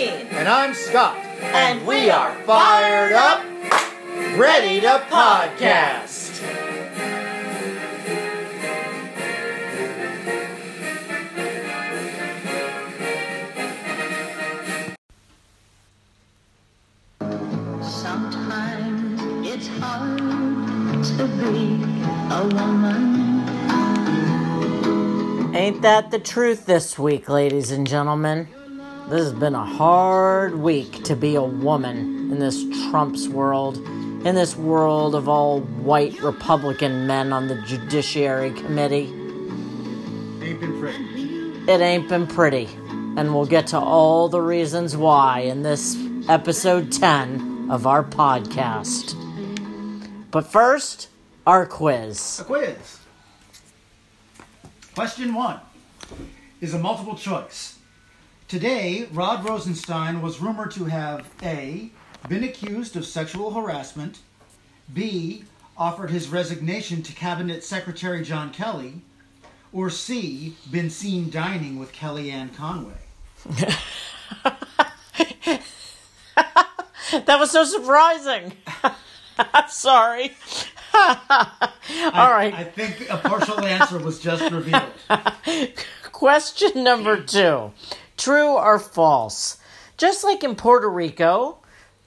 Dean. And I'm Scott. And we are fired up, ready to podcast. Sometimes it's hard to be a woman. Ain't that the truth this week, ladies and gentlemen? This has been a hard week to be a woman in this Trump's world, in this world of all white Republican men on the Judiciary Committee. Ain't been pretty. It ain't been pretty. And we'll get to all the reasons why in this episode 10 of our podcast. But first, our quiz. A quiz. Question one is a multiple choice. Today, Rod Rosenstein was rumored to have A. been accused of sexual harassment, B. offered his resignation to Cabinet Secretary John Kelly, or C. been seen dining with Kellyanne Conway. That was so surprising. I'm sorry. all right. I think a partial answer was just revealed. Question number two True or false? Just like in Puerto Rico,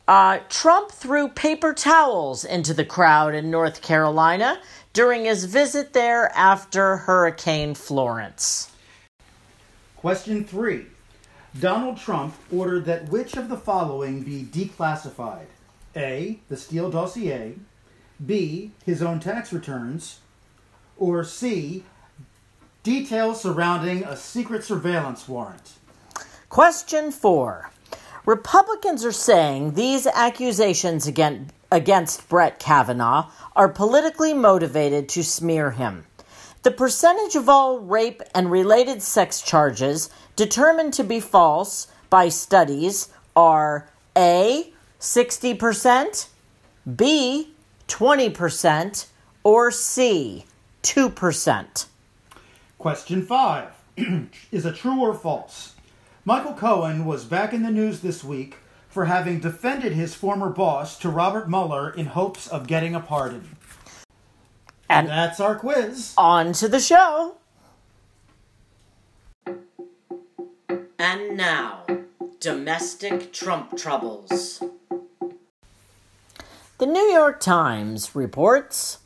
uh, Trump threw paper towels into the crowd in North Carolina during his visit there after Hurricane Florence. Question three. Donald Trump ordered that which of the following be declassified? A. The Steele dossier. B. His own tax returns. Or C. Details surrounding a secret surveillance warrant. Question four. Republicans are saying these accusations against, against Brett Kavanaugh are politically motivated to smear him. The percentage of all rape and related sex charges determined to be false by studies are A, 60%, B, 20%, or C, 2%. Question five is it true or false? Michael Cohen was back in the news this week for having defended his former boss to Robert Mueller in hopes of getting a pardon. And That's our quiz. on to the show. And now, domestic Trump troubles. The New York Times reports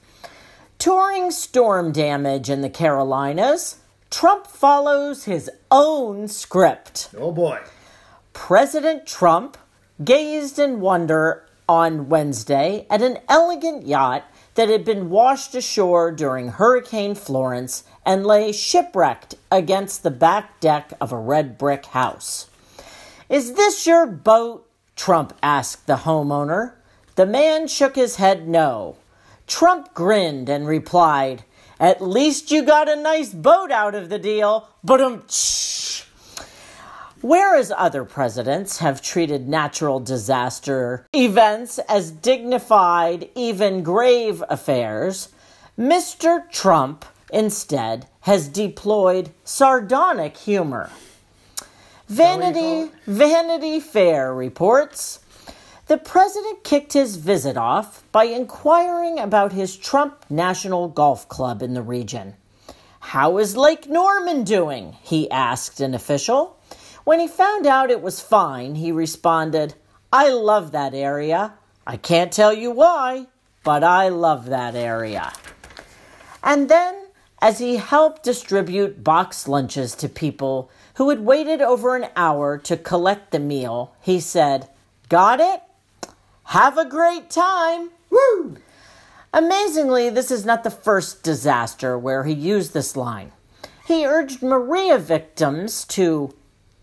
Touring storm damage in the Carolinas, Trump follows his own script. Oh boy. President Trump gazed in wonder on Wednesday at an elegant yacht that had been washed ashore during Hurricane Florence and lay shipwrecked against the back deck of a red brick house. Is this your boat? Trump asked the homeowner. The man shook his head no. Trump grinned and replied, At least you got a nice boat out of the deal, but um, Whereas other presidents have treated natural disaster events as dignified, even grave affairs, Mr. Trump instead has deployed sardonic humor. Vanity, Vanity Fair reports the president kicked his visit off by inquiring about his Trump National Golf Club in the region. How is Lake Norman doing? he asked an official. When he found out it was fine, he responded, I love that area. I can't tell you why, but I love that area. And then, as he helped distribute box lunches to people who had waited over an hour to collect the meal, he said, Got it? Have a great time. Woo! Amazingly, this is not the first disaster where he used this line. He urged Maria victims to,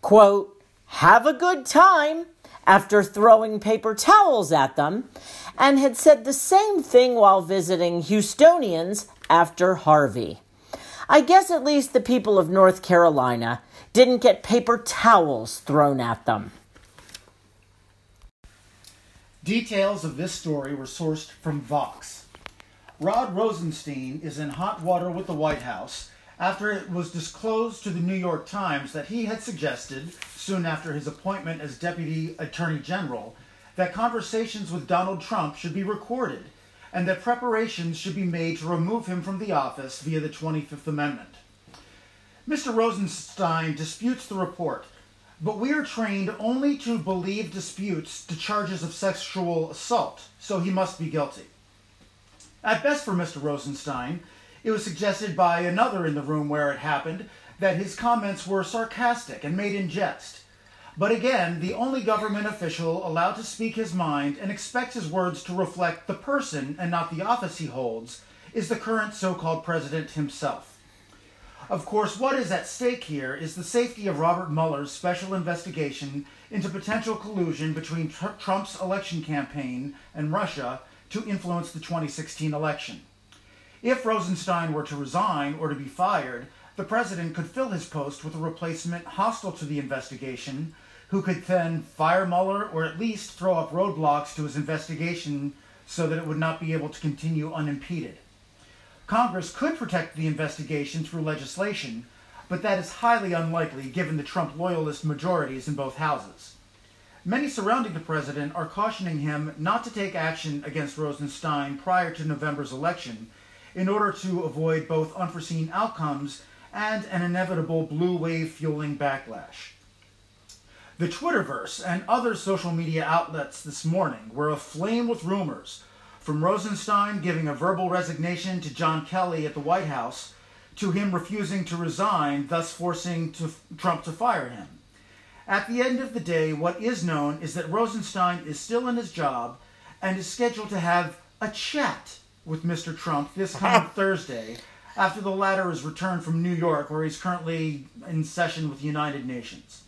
quote, have a good time after throwing paper towels at them, and had said the same thing while visiting Houstonians after Harvey. I guess at least the people of North Carolina didn't get paper towels thrown at them. Details of this story were sourced from Vox. Rod Rosenstein is in hot water with the White House after it was disclosed to the New York Times that he had suggested, soon after his appointment as Deputy Attorney General, that conversations with Donald Trump should be recorded and that preparations should be made to remove him from the office via the 25th Amendment. Mr. Rosenstein disputes the report, but we are trained only to believe disputes to charges of sexual assault, so he must be guilty. At best for Mr. Rosenstein, it was suggested by another in the room where it happened that his comments were sarcastic and made in jest. But again, the only government official allowed to speak his mind and expects his words to reflect the person and not the office he holds is the current so called president himself. Of course, what is at stake here is the safety of Robert Mueller's special investigation into potential collusion between tr- Trump's election campaign and Russia to influence the 2016 election. If Rosenstein were to resign or to be fired, the president could fill his post with a replacement hostile to the investigation who could then fire Mueller or at least throw up roadblocks to his investigation so that it would not be able to continue unimpeded. Congress could protect the investigation through legislation, but that is highly unlikely given the Trump loyalist majorities in both houses. Many surrounding the president are cautioning him not to take action against Rosenstein prior to November's election in order to avoid both unforeseen outcomes and an inevitable blue wave fueling backlash. The Twitterverse and other social media outlets this morning were aflame with rumors, from Rosenstein giving a verbal resignation to John Kelly at the White House to him refusing to resign, thus forcing to, Trump to fire him. At the end of the day, what is known is that Rosenstein is still in his job and is scheduled to have a chat with Mr. Trump this coming Thursday after the latter is returned from New York, where he's currently in session with the United Nations.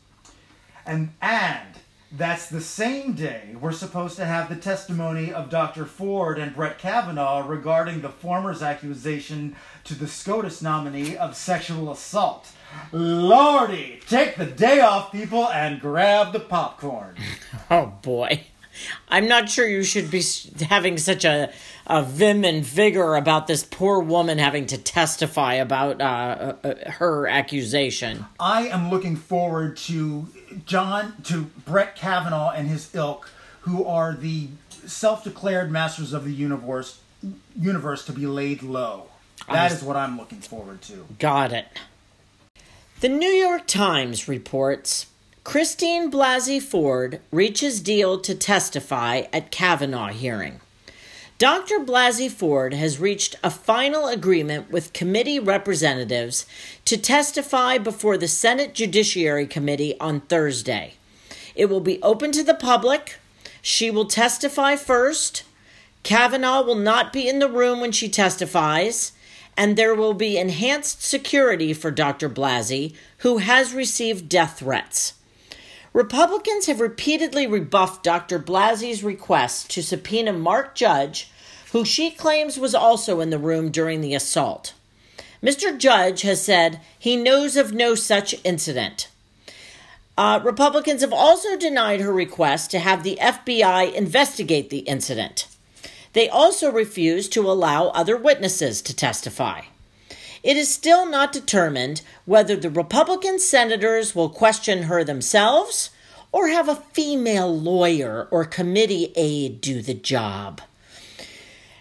And and that's the same day we're supposed to have the testimony of Dr. Ford and Brett Kavanaugh regarding the former's accusation to the SCOTUS nominee of sexual assault. Lordy, take the day off, people, and grab the popcorn. Oh boy. I'm not sure you should be having such a, a vim and vigor about this poor woman having to testify about uh, uh, uh, her accusation. I am looking forward to John, to Brett Kavanaugh and his ilk, who are the self-declared masters of the universe, universe to be laid low. That is what I'm looking forward to. Got it. The New York Times reports Christine Blasey Ford reaches deal to testify at Kavanaugh hearing. Dr. Blasey Ford has reached a final agreement with committee representatives to testify before the Senate Judiciary Committee on Thursday. It will be open to the public. She will testify first. Kavanaugh will not be in the room when she testifies, and there will be enhanced security for Dr. Blasey, who has received death threats. Republicans have repeatedly rebuffed Dr. Blasey's request to subpoena Mark Judge, who she claims was also in the room during the assault. Mr. Judge has said he knows of no such incident. Uh, Republicans have also denied her request to have the FBI investigate the incident. They also refuse to allow other witnesses to testify. It is still not determined whether the Republican senators will question her themselves or have a female lawyer or committee aide do the job.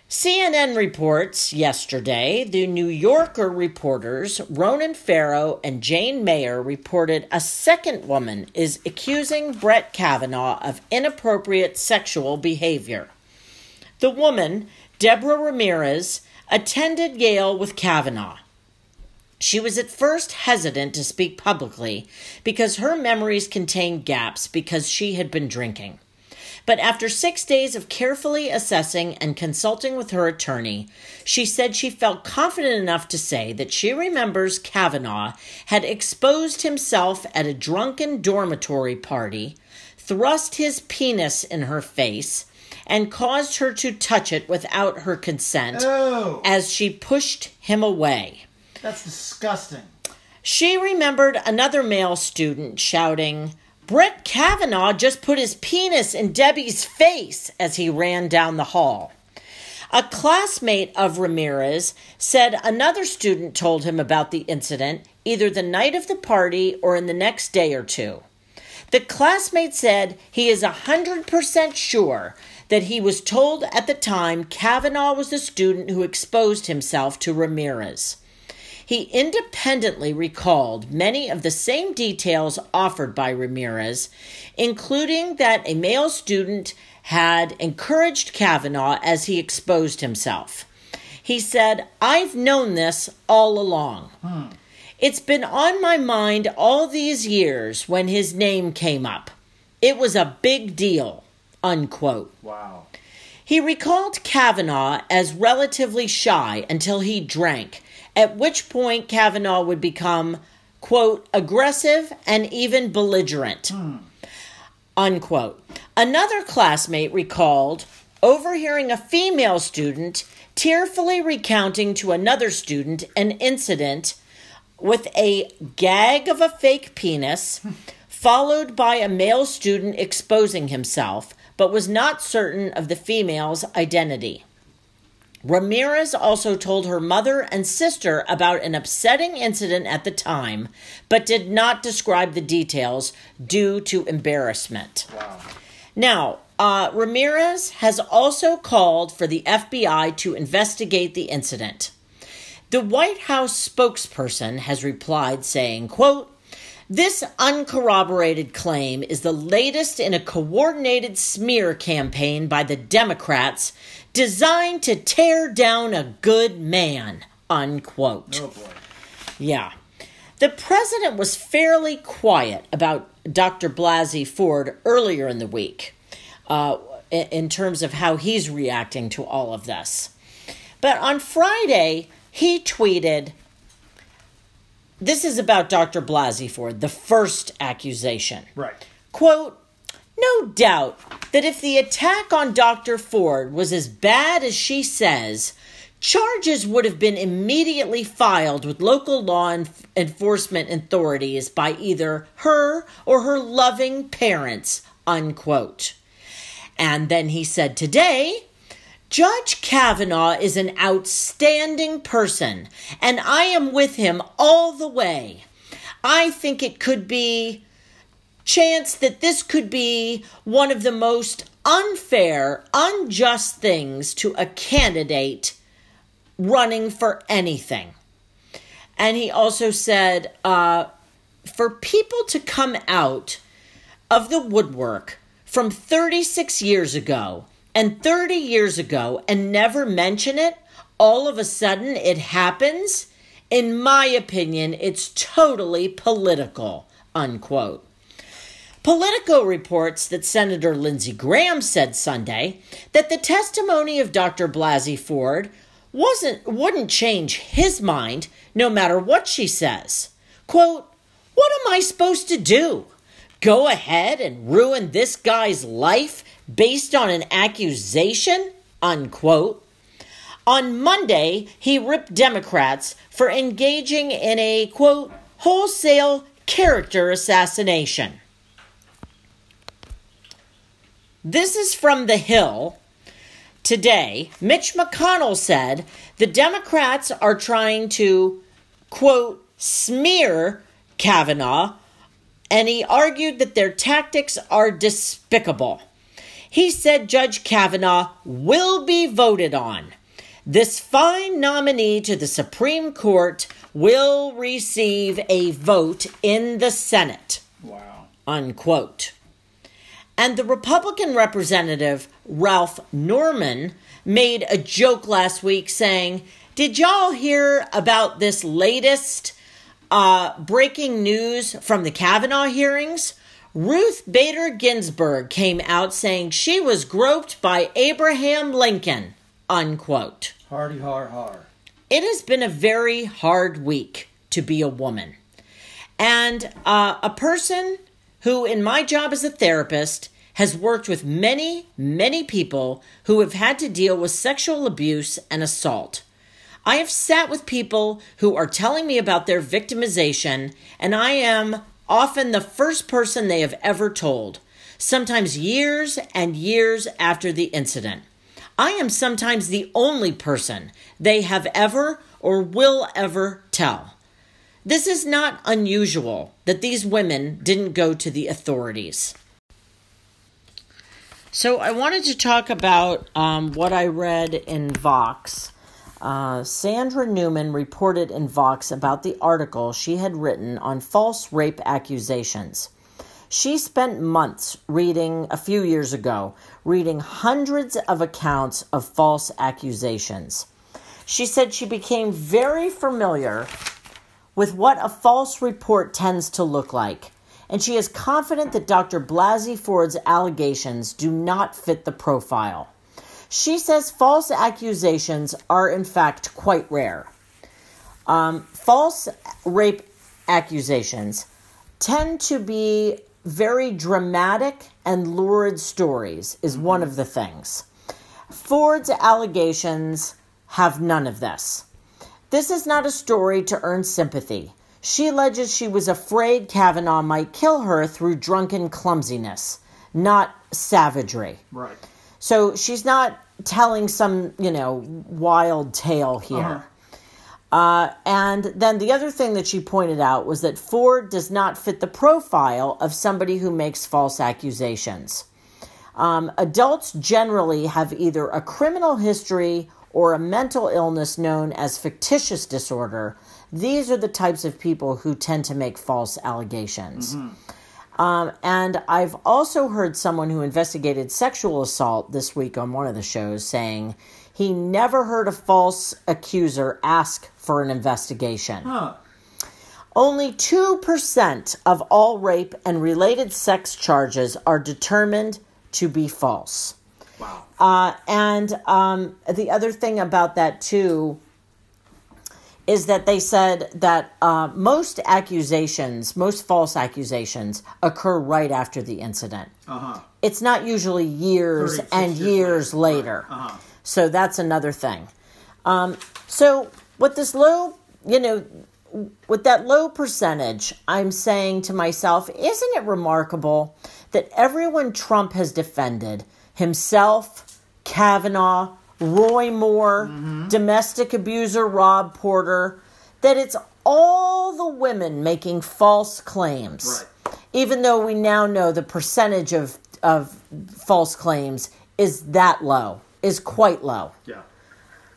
CNN reports yesterday the New Yorker reporters Ronan Farrow and Jane Mayer reported a second woman is accusing Brett Kavanaugh of inappropriate sexual behavior. The woman, Deborah Ramirez, attended Yale with Kavanaugh. She was at first hesitant to speak publicly because her memories contained gaps because she had been drinking. But after six days of carefully assessing and consulting with her attorney, she said she felt confident enough to say that she remembers Kavanaugh had exposed himself at a drunken dormitory party, thrust his penis in her face, and caused her to touch it without her consent Oh, as she pushed him away. That's disgusting. She remembered another male student shouting, Brett Kavanaugh just put his penis in Debbie's face as he ran down the hall. A classmate of Ramirez said another student told him about the incident either the night of the party or in the next day or two. The classmate said he is 100% sure that he was told at the time Kavanaugh was the student who exposed himself to Ramirez. He independently recalled many of the same details offered by Ramirez, including that a male student had encouraged Kavanaugh as he exposed himself. He said, I've known this all along. Hmm. It's been on my mind all these years when his name came up. It was a big deal. Unquote. Wow. He recalled Kavanaugh as relatively shy until he drank, at which point Kavanaugh would become, quote, aggressive and even belligerent. Unquote. Another classmate recalled overhearing a female student tearfully recounting to another student an incident with a gag of a fake penis, followed by a male student exposing himself, but was not certain of the female's identity. Ramirez also told her mother and sister about an upsetting incident at the time, but did not describe the details due to embarrassment. Wow. Now, uh, Ramirez has also called for the FBI to investigate the incident. The White House spokesperson has replied saying, quote, this uncorroborated claim is the latest in a coordinated smear campaign by the Democrats designed to tear down a good man. Unquote. Oh boy. Yeah. The president was fairly quiet about Dr. Blasey Ford earlier in the week uh, in in terms of how he's reacting to all of this. But on Friday, he tweeted this is about Dr. Blasey Ford, the first accusation. Right. Quote, no doubt that if the attack on Dr. Ford was as bad as she says, charges would have been immediately filed with local law enf- enforcement authorities by either her or her loving parents, unquote. And then he said today, Judge Kavanaugh is an outstanding person, and I am with him all the way. I think it could be chance that this could be one of the most unfair, unjust things to a candidate running for anything. And he also said, uh, for people to come out of the woodwork from 36 years ago and 30 years ago and never mention it, all of a sudden it happens. In my opinion, it's totally political. Unquote. Politico reports that Senator Lindsey Graham said Sunday that the testimony of Dr. Blasey Ford wasn't wouldn't change his mind no matter what she says. Quote, "What am I supposed to do? Go ahead and ruin this guy's life based on an accusation?" Unquote. On Monday, he ripped Democrats for engaging in a quote wholesale character assassination. This is from The Hill. Today, Mitch McConnell said the Democrats are trying to, quote, smear Kavanaugh, and he argued that their tactics are despicable. He said Judge Kavanaugh will be voted on. This fine nominee to the Supreme Court will receive a vote in the Senate. Wow. Unquote. And the Republican representative, Ralph Norman, made a joke last week saying, Did y'all hear about this latest uh, breaking news from the Kavanaugh hearings? Ruth Bader Ginsburg came out saying she was groped by Abraham Lincoln. Unquote. Hardy har har. It has been a very hard week to be a woman. And uh, a person who, in my job as a therapist, has worked with many, many people who have had to deal with sexual abuse and assault. I have sat with people who are telling me about their victimization, and I am often the first person they have ever told, sometimes years and years after the incident. I am sometimes the only person they have ever or will ever tell. This is not unusual that these women didn't go to the authorities. So, I wanted to talk about um, what I read in Vox. Uh, Sandra Newman reported in Vox about the article she had written on false rape accusations. She spent months reading, a few years ago, reading hundreds of accounts of false accusations. She said she became very familiar with what a false report tends to look like, and she is confident that Dr. Blasey Ford's allegations do not fit the profile. She says false accusations are, in fact, quite rare. Um, false rape accusations tend to be very dramatic and lurid stories, is one of the things. Ford's allegations have none of this. This is not a story to earn sympathy. She alleges she was afraid Kavanaugh might kill her through drunken clumsiness, not savagery. Right. So she's not telling some, you know, wild tale here. Uh-huh. Uh, and then the other thing that she pointed out was that Ford does not fit the profile of somebody who makes false accusations. Um, adults generally have either a criminal history or a mental illness known as fictitious disorder. These are the types of people who tend to make false allegations. Um, and I've also heard someone who investigated sexual assault this week on one of the shows saying he never heard a false accuser ask for an investigation. Huh. Only 2% of all rape and related sex charges are determined to be false. Wow. Uh, and um, the other thing about that, too, is that they said that uh, most accusations, most false accusations, occur right after the incident. Uh huh. It's not usually years 36 and years years later. Uh-huh. So that's another thing. Um, so with this low, you know, with that low percentage, I'm saying to myself, isn't it remarkable that everyone Trump has defended, himself, Kavanaugh, Roy Moore, mm-hmm. domestic abuser Rob Porter, that it's all the women making false claims. Right. Even though we now know the percentage of, of false claims is that low, is quite low. Yeah.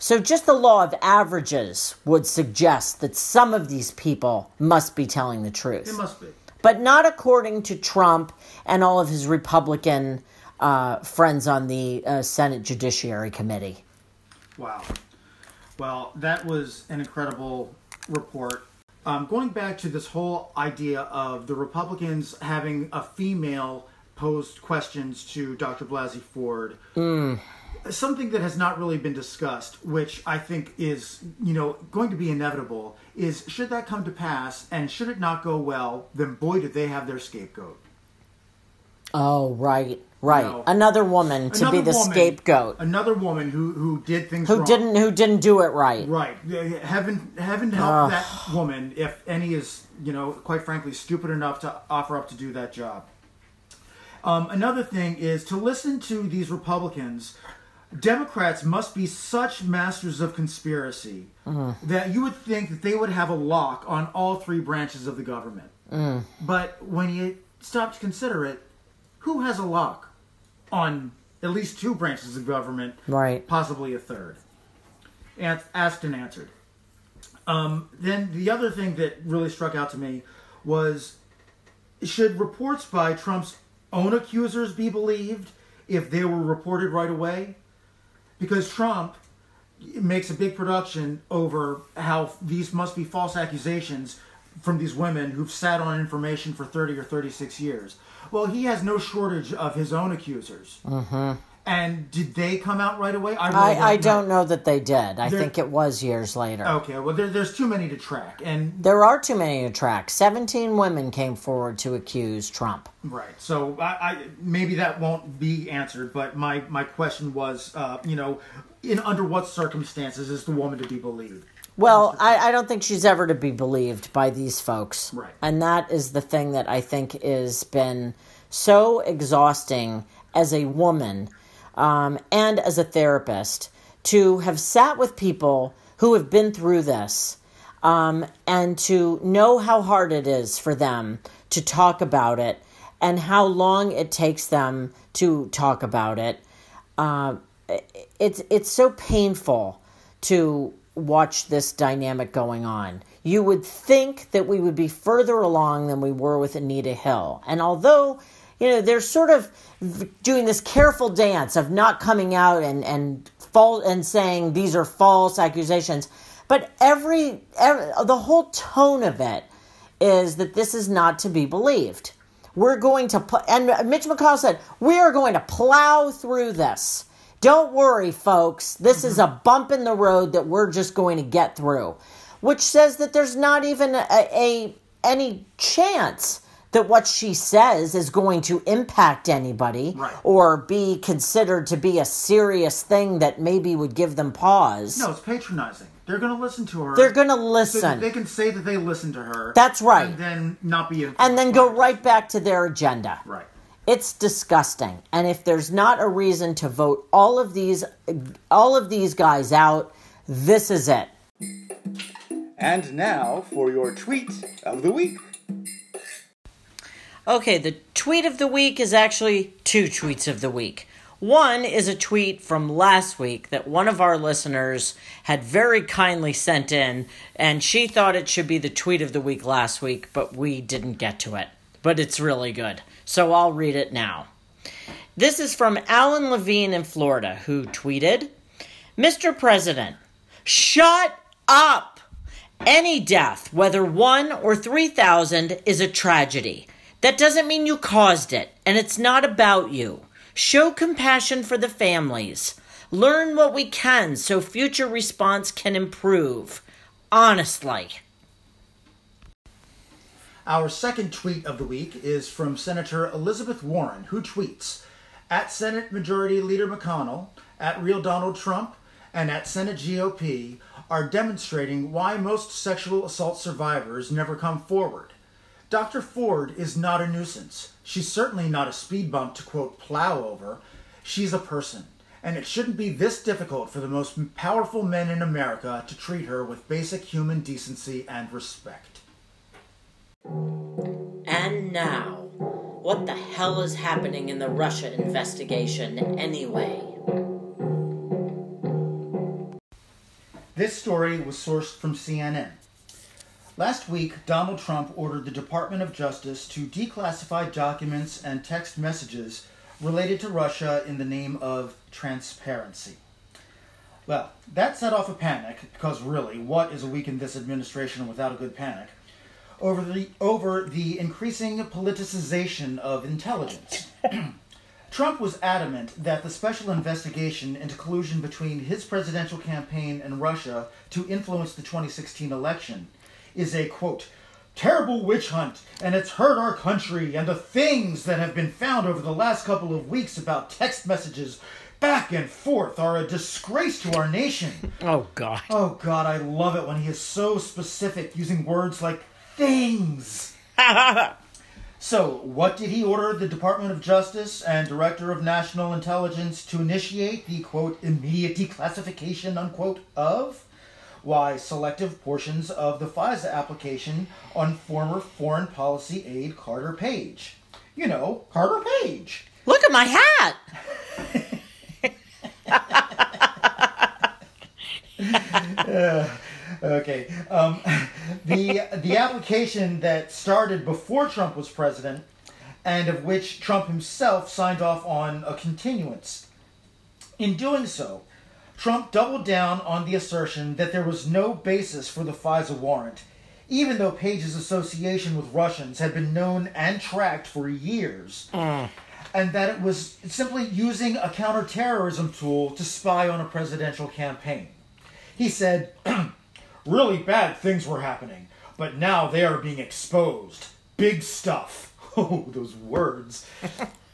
So, just the law of averages would suggest that some of these people must be telling the truth. It must be. but not according to Trump and all of his Republican uh, friends on the uh, Senate Judiciary Committee. Wow. Well, that was an incredible report. Um, going back to this whole idea of the Republicans having a female pose questions to Dr. Blasey Ford, something that has not really been discussed, which I think is, you know, going to be inevitable, is should that come to pass and should it not go well, then boy, did they have their scapegoat. Oh, right, right. No. Another woman to be the woman- scapegoat Another woman who, who did things who wrong. didn't who didn't do it right. Right. Heaven, heaven help that woman if any is, you know, quite frankly, stupid enough to offer up to do that job. Um, another thing is to listen to these Republicans. Democrats must be such masters of conspiracy that you would think that they would have a lock on all three branches of the government. But when you stop to consider it, who has a lock on at least two branches of government Right. possibly a third. And asked and answered. Um, then the other thing that really struck out to me was should reports by Trump's own accusers be believed if they were reported right away? Because Trump makes a big production over how these must be false accusations from these women who've sat on information for 30 or 36 years. Well, he has no shortage of his own accusers. Mm-hmm. And did they come out right away? really I, I don't know that they did. I There- think it was years later. Okay, well, there, there's too many to track. And There are too many to track. 17 women came forward to accuse Trump. Right. So I, I maybe that won't be answered, but my my question was, uh, you know, in under what circumstances is the woman to be believed? Well, I, I don't think she's ever to be believed by these folks. Right. And that is the thing that I think has been so exhausting as a woman um, and as a therapist to have sat with people who have been through this um, and to know how hard it is for them to talk about it and how long it takes them to talk about it. Uh, it's it's so painful to watch this dynamic going on. You would think that we would be further along than we were with Anita Hill. And although, you know, they're sort of doing this careful dance of not coming out and and false and saying these are false accusations, but every, every the whole tone of it is that this is not to be believed. We're going to pl- and Mitch McConnell said we are going to plow through this. Don't worry, folks. This is a mm-hmm. bump in the road that we're just going to get through, which says that there's not even a, a any chance that what she says is going to impact anybody Right. or be considered to be a serious thing that maybe would give them pause. No, it's patronizing. They're going to listen to her. They're going to So listen. They can say that they listened to her. That's right. And then not be. and then go right back to their agenda. Right. It's disgusting. And if there's not a reason to vote all of these all of these guys out, this is it. And now for your tweet of the week. Okay, the tweet of the week is actually two tweets of the week. One is a tweet from last week that one of our listeners had very kindly sent in, and she thought it should be the tweet of the week last week, but we didn't get to it. But it's really good. So I'll read it now. This is from Alan Levine in Florida, who tweeted Mr. President, shut up! Any death, whether one or 3,000, is a tragedy. That doesn't mean you caused it, and it's not about you. Show compassion for the families. Learn what we can so future response can improve. Honestly. Our second tweet of the week is from Senator Elizabeth Warren, who tweets at Senate Majority Leader McConnell, at Real Donald Trump, and at Senate GOP are demonstrating why most sexual assault survivors never come forward. Dr. Ford is not a nuisance. She's certainly not a speed bump to quote plow over. She's a person. And it shouldn't be this difficult for the most powerful men in America to treat her with basic human decency and respect. And now, what the hell is happening in the Russia investigation anyway? This story was sourced from CNN. Last week, Donald Trump ordered the Department of Justice to declassify documents and text messages related to Russia in the name of transparency. Well, that set off a panic, because really, what is a week in this administration without a good panic? Over the, over the increasing politicization of intelligence. Trump was adamant that the special investigation into collusion between his presidential campaign and Russia to influence the 2016 election is a quote, terrible witch hunt, and it's hurt our country, and the things that have been found over the last couple of weeks about text messages back and forth are a disgrace to our nation. Oh, God. Oh God, I love it when he is so specific, using words like things. So, what did he order the Department of Justice and Director of National Intelligence to initiate the quote immediate declassification unquote of? Why, selective portions of the FISA application on former foreign policy aide Carter Page. You know, Carter Page. Look at my hat! Okay. Um, the the application that started before Trump was president, and of which Trump himself signed off on a continuance. In doing so, Trump doubled down on the assertion that there was no basis for the FISA warrant, even though Page's association with Russians had been known and tracked for years, mm. and that it was simply using a counterterrorism tool to spy on a presidential campaign. He said, really bad things were happening, but now they are being exposed. Big stuff. Oh, those words.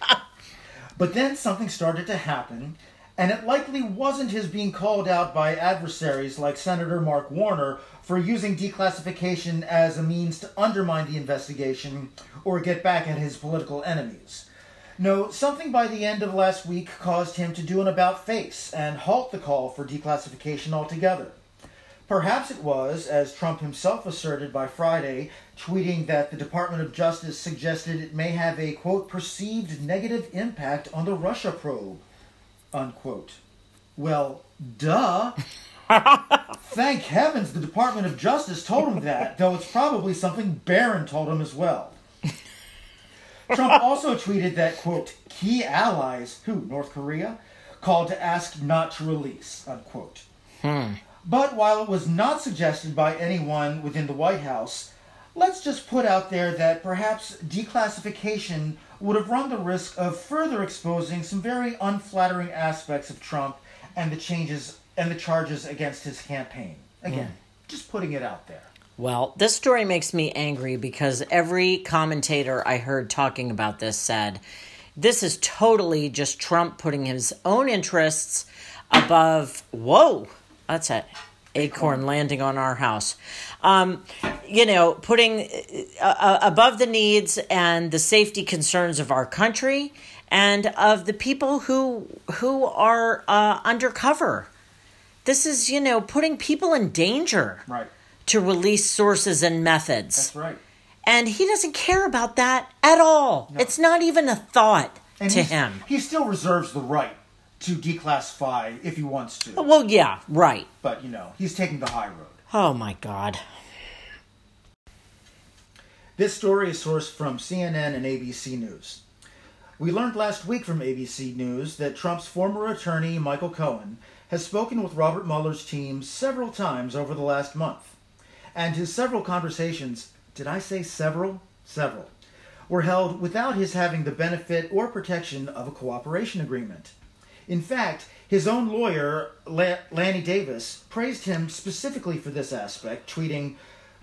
but then something started to happen, and it likely wasn't his being called out by adversaries like Senator Mark Warner for using declassification as a means to undermine the investigation or get back at his political enemies. No, something by the end of last week caused him to do an about face and halt the call for declassification altogether. Perhaps it was, as Trump himself asserted by Friday, tweeting that the Department of Justice suggested it may have a, quote, perceived negative impact on the Russia probe, unquote. Well, duh. Thank heavens the Department of Justice told him that, though it's probably something Barron told him as well. Trump also tweeted that, quote, key allies, who, North Korea, called to ask not to release, unquote. Hmm. But while it was not suggested by anyone within the White House, let's just put out there that perhaps declassification would have run the risk of further exposing some very unflattering aspects of Trump and the changes and the charges against his campaign. Again, hmm. just putting it out there. Well, this story makes me angry because every commentator I heard talking about this said this is totally just Trump putting his own interests above. Whoa, that's an acorn landing on our house. Um, you know, putting uh, uh, above the needs and the safety concerns of our country and of the people who who are uh, undercover. This is, you know, putting people in danger Right. to release sources and methods. That's right. And he doesn't care about that at all. It's not even a thought And to him. He still reserves the right to declassify if he wants to. Well, yeah, right. But, you know, he's taking the high road. Oh my God. This story is sourced from CNN and ABC News. We learned last week from ABC News that Trump's former attorney, Michael Cohen, has spoken with Robert Mueller's team several times over the last month. And his several conversations, did I say several? Several, were held without his having the benefit or protection of a cooperation agreement. In fact, his own lawyer, La- Lanny Davis, praised him specifically for this aspect, tweeting,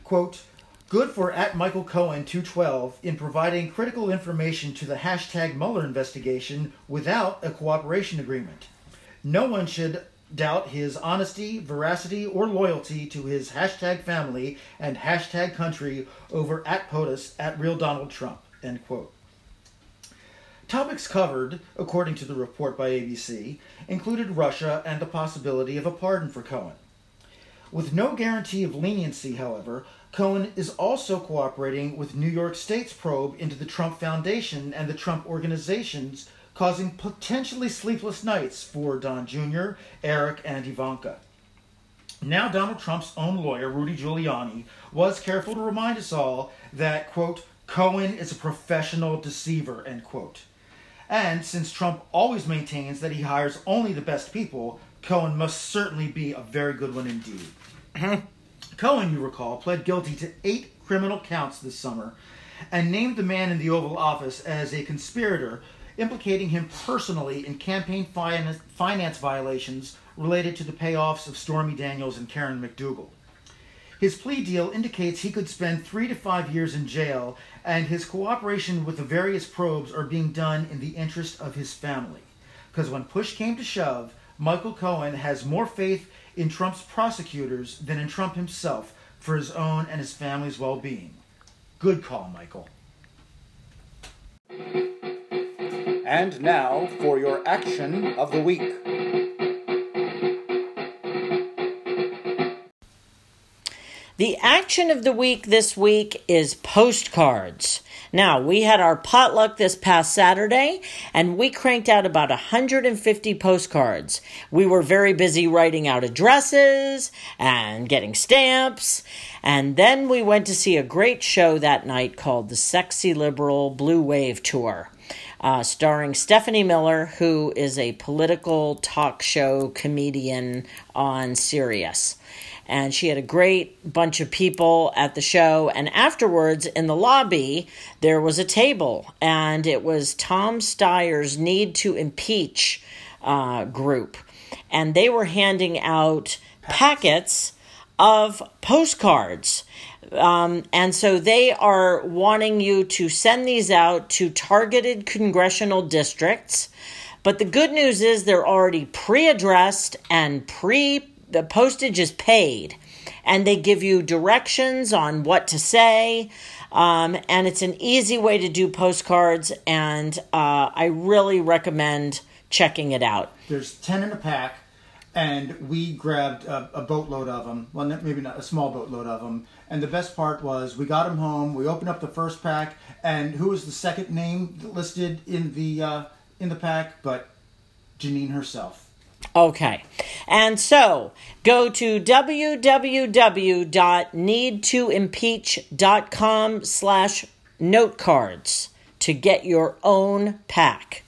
quote, Good for at Michael Cohen 212 in providing critical information to the hashtag Mueller investigation without a cooperation agreement. No one should doubt his honesty, veracity, or loyalty to his hashtag family and hashtag country over at POTUS at real Donald Trump. End quote. Topics covered, according to the report by ABC, included Russia and the possibility of a pardon for Cohen. With no guarantee of leniency, however, Cohen is also cooperating with New York State's probe into the Trump Foundation and the Trump organizations, causing potentially sleepless nights for Don Jr., Eric, and Ivanka. Now, Donald Trump's own lawyer, Rudy Giuliani, was careful to remind us all that, quote, Cohen is a professional deceiver, end quote. And since Trump always maintains that he hires only the best people, Cohen must certainly be a very good one indeed. Mm-hmm. Cohen, you recall, pled guilty to eight criminal counts this summer and named the man in the Oval Office as a conspirator, implicating him personally in campaign finance, finance violations related to the payoffs of Stormy Daniels and Karen McDougal. His plea deal indicates he could spend three to five years in jail, and his cooperation with the various probes are being done in the interest of his family. Because when push came to shove, Michael Cohen has more faith in Trump's prosecutors than in Trump himself for his own and his family's well being. Good call, Michael. And now for your action of the week. The action of the week this week is postcards. Now, we had our potluck this past Saturday and we cranked out about 150 postcards. We were very busy writing out addresses and getting stamps. And then we went to see a great show that night called the Sexy Liberal Blue Wave Tour. Uh, starring Stephanie Miller, who is a political talk show comedian on Sirius and she had a great bunch of people at the show. And afterwards, in the lobby, there was a table, and it was Tom Steyer's Need to Impeach uh, group. And they were handing out packets of postcards. Um, and so they are wanting you to send these out to targeted congressional districts. But the good news is they're already pre addressed and pre the postage is paid and they give you directions on what to say Um, and it's an easy way to do postcards, and uh, I really recommend checking it out. There's 10 in a pack, and we grabbed a, a boatload of them. Well, maybe not a small boatload of them. And the best part was we got them home. We opened up the first pack, and who was the second name listed in the uh, in the pack? But Janine herself. Okay. And so go to www.needtoimpeach.com slash note cards to get your own pack.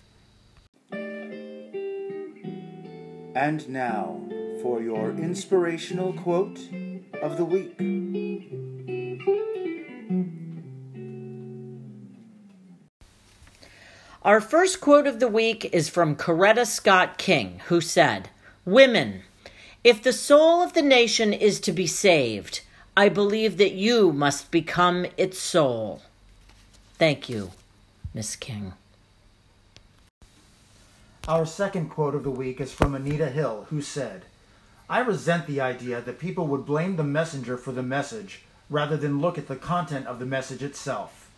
And now for your inspirational quote of the week. Our first quote of the week is from Coretta Scott King, who said, Women, if the soul of the nation is to be saved, I believe that you must become its soul. Thank you, Miss King. Our second quote of the week is from Anita Hill, who said, I resent the idea that people would blame the messenger for the message rather than look at the content of the message itself.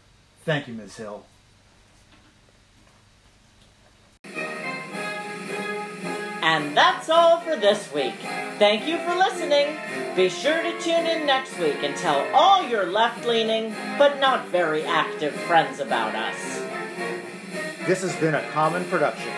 Thank you, Ms. Hill. And that's all for this week. Thank you for listening. Be sure to tune in next week and tell all your left leaning but not very active friends about us. This has been a common production